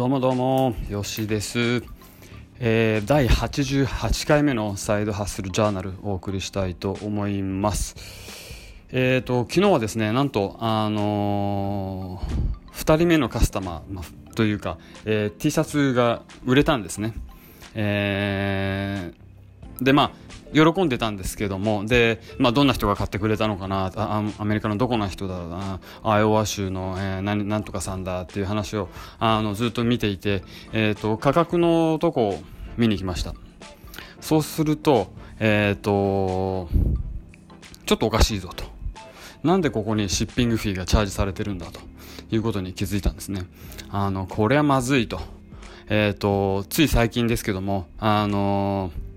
どうもどうも、よしです。えー、第88回目のサイドハッスルジャーナルお送りしたいと思います。えーと、昨日はですね、なんと、あのー、2人目のカスタマー、まあ、というか、えー、T シャツが売れたんですね。えー、で、まあ、喜んでたんですけどもで、まあ、どんな人が買ってくれたのかなアメリカのどこの人だなアイオワ州の、えー、何なんとかさんだっていう話をあのずっと見ていて、えーと、価格のとこを見に来ました。そうすると,、えーと、ちょっとおかしいぞと。なんでここにシッピングフィーがチャージされてるんだということに気づいたんですね。あのこれはまずいと,、えーと、とつい最近ですけどもあのー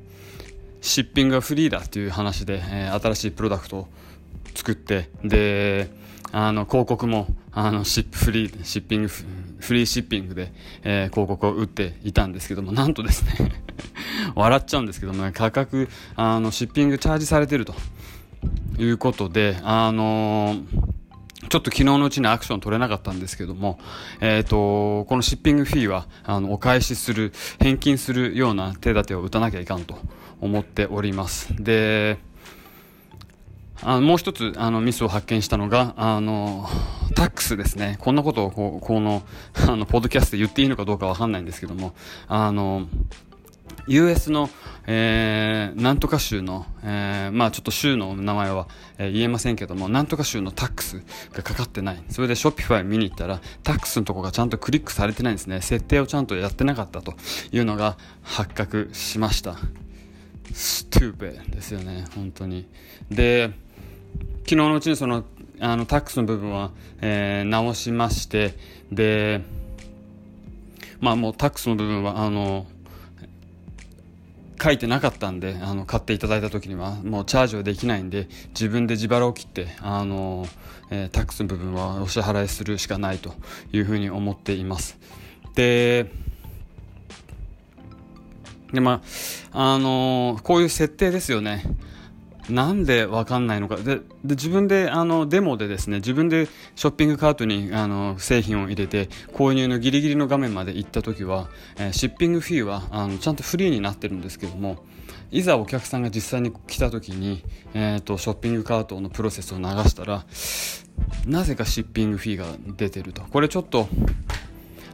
シッピングがフリーだっていう話で、えー、新しいプロダクトを作ってであの広告もあのシップフリーシッピングフリーシッピングで、えー、広告を打っていたんですけどもなんとですね 笑っちゃうんですけども、ね、価格あのシッピングチャージされてるということであのーちょっと昨日のうちにアクション取れなかったんですけども、えっ、ー、と、このシッピングフィーは、あの、お返しする、返金するような手立てを打たなきゃいかんと思っております。で、あのもう一つあのミスを発見したのが、あの、タックスですね。こんなことをここの、あの、ポッドキャストで言っていいのかどうかわかんないんですけども、あの、US の、えー、なんとか州の、えー、まあちょっと州の名前は、えー、言えませんけども、なんとか州のタックスがかかってない。それで Shopify 見に行ったら、タックスのとこがちゃんとクリックされてないんですね。設定をちゃんとやってなかったというのが発覚しました。ストゥーペですよね、本当に。で、昨日のうちにその、あの、タックスの部分は、えー、直しまして、で、まあもうタックスの部分は、あの、書いてなかったんで、あの、買っていただいた時には、もうチャージはできないんで、自分で自腹を切って、あの、えー、タックスの部分はお支払いするしかないというふうに思っています。で、で、まあ、あの、こういう設定ですよね。なんでわかんないのか。で、で自分で、あの、デモでですね、自分でショッピングカートに、あの、製品を入れて、購入のギリギリの画面まで行った時は、えー、シッピングフィーは、あの、ちゃんとフリーになってるんですけども、いざお客さんが実際に来た時に、えっ、ー、と、ショッピングカートのプロセスを流したら、なぜかシッピングフィーが出てると。これちょっと、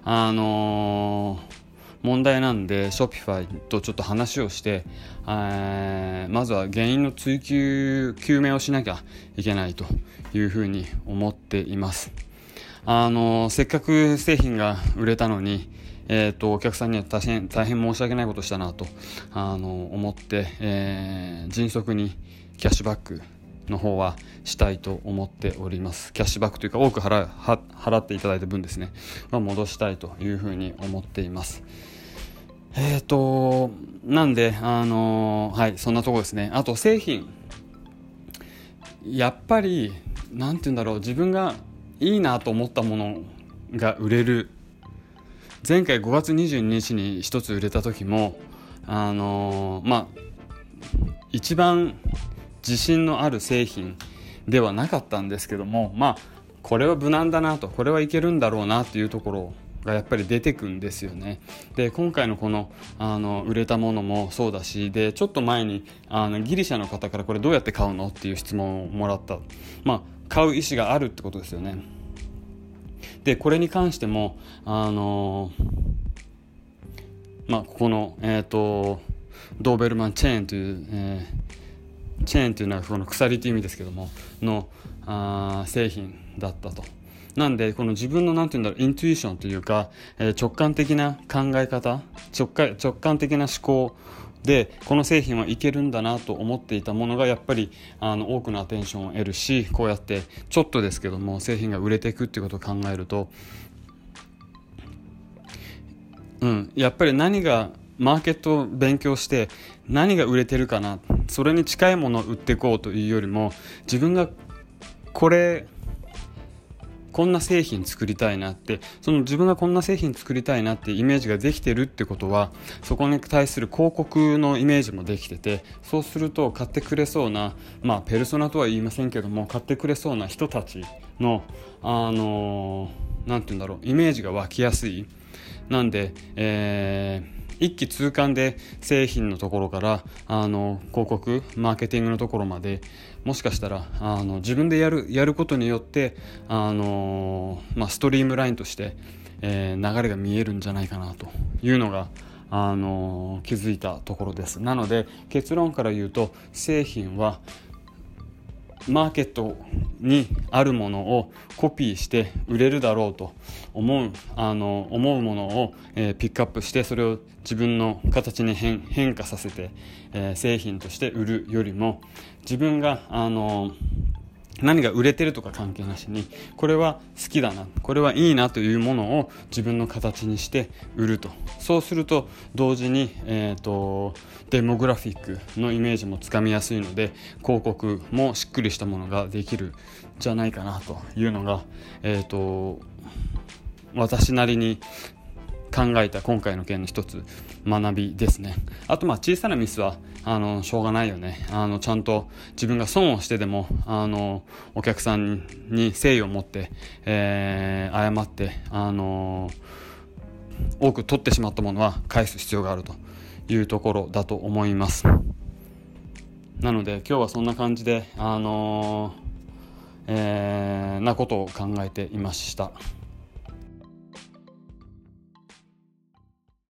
あのー問題なんで Shopify とちょっと話をして、えー、まずは原因の追求究明をしなきゃいけないというふうに思っています。あのせっかく製品が売れたのにえーと、お客さんには大変大変申し訳ないことしたなとあの思って、えー、迅速にキャッシュバックの方はしたいと思っておりますキャッシュバックというか多く払払っていただいた分ですね、まあ、戻したいというふうに思っていますえっ、ー、と、なんで、あの、はい、そんなとこですね。あと、製品。やっぱり、なんて言うんだろう、自分がいいなと思ったものが売れる。前回5月22日に一つ売れた時も、あの、まあ、一番自信のある製品ではなかったんですけども、まあ、これは無難だなと、これはいけるんだろうなっていうところがやっぱり出てくんですよね。で今回のこのあの売れたものもそうだしでちょっと前にあのギリシャの方からこれどうやって買うのっていう質問をもらった、まあ、買う意思があるってことですよね。でこれに関してもあのまあここのえっ、ー、とドーベルマンチェーンという、えー、チェーンというのはこの鎖という意味ですけどものあ製品だったと。なんで、この自分のなんて言うんだろう、イントゥイションというか、えー、直感的な考え方、直感直感的な思考で、この製品はいけるんだなと思っていたものが、やっぱり、あの、多くのアテンションを得るし、こうやって、ちょっとですけども、製品が売れていくっていうことを考えると、うん、やっぱり何がマーケットを勉強して何が売れてるかなそれに近いものを売っていこうというよりも自分がこれこんな製品作りたいなってその自分がこんな製品作りたいなってイメージができてるってことはそこに対する広告のイメージもできててそうすると買ってくれそうなまあペルソナとは言いませんけども買ってくれそうな人たちのあの何て言うんだろうイメージが湧きやすい。なんで、えー一気通貫で製品のところからあの広告マーケティングのところまでもしかしたらあの自分でやるやることによってあの、まあ、ストリームラインとして、えー、流れが見えるんじゃないかなというのがあの気づいたところです。なので結論から言うと製品はマーケットにあるものをコピーして売れるだろうと思うあの思うものを、えー、ピックアップしてそれを自分の形に変変化させて、えー、製品として売るよりも自分があの何が売れてるとか関係なしにこれは好きだなこれはいいなというものを自分の形にして売ると。そうすると同時に、えーと、デモグラフィックのイメージもつかみやすいので広告もしっくりしたものができるじゃないかなというのが、えーと私なりに考えた今回の件の一つ学びですね。あとまあ小さなミスはあのしょうがないよね。あのちゃんと自分が損をしてでもあのお客さんに誠意を持って、えー、謝ってあの多く取ってしまったものは返す必要があるというところだと思います。なので今日はそんな感じであのー、えー、なことを考えていました。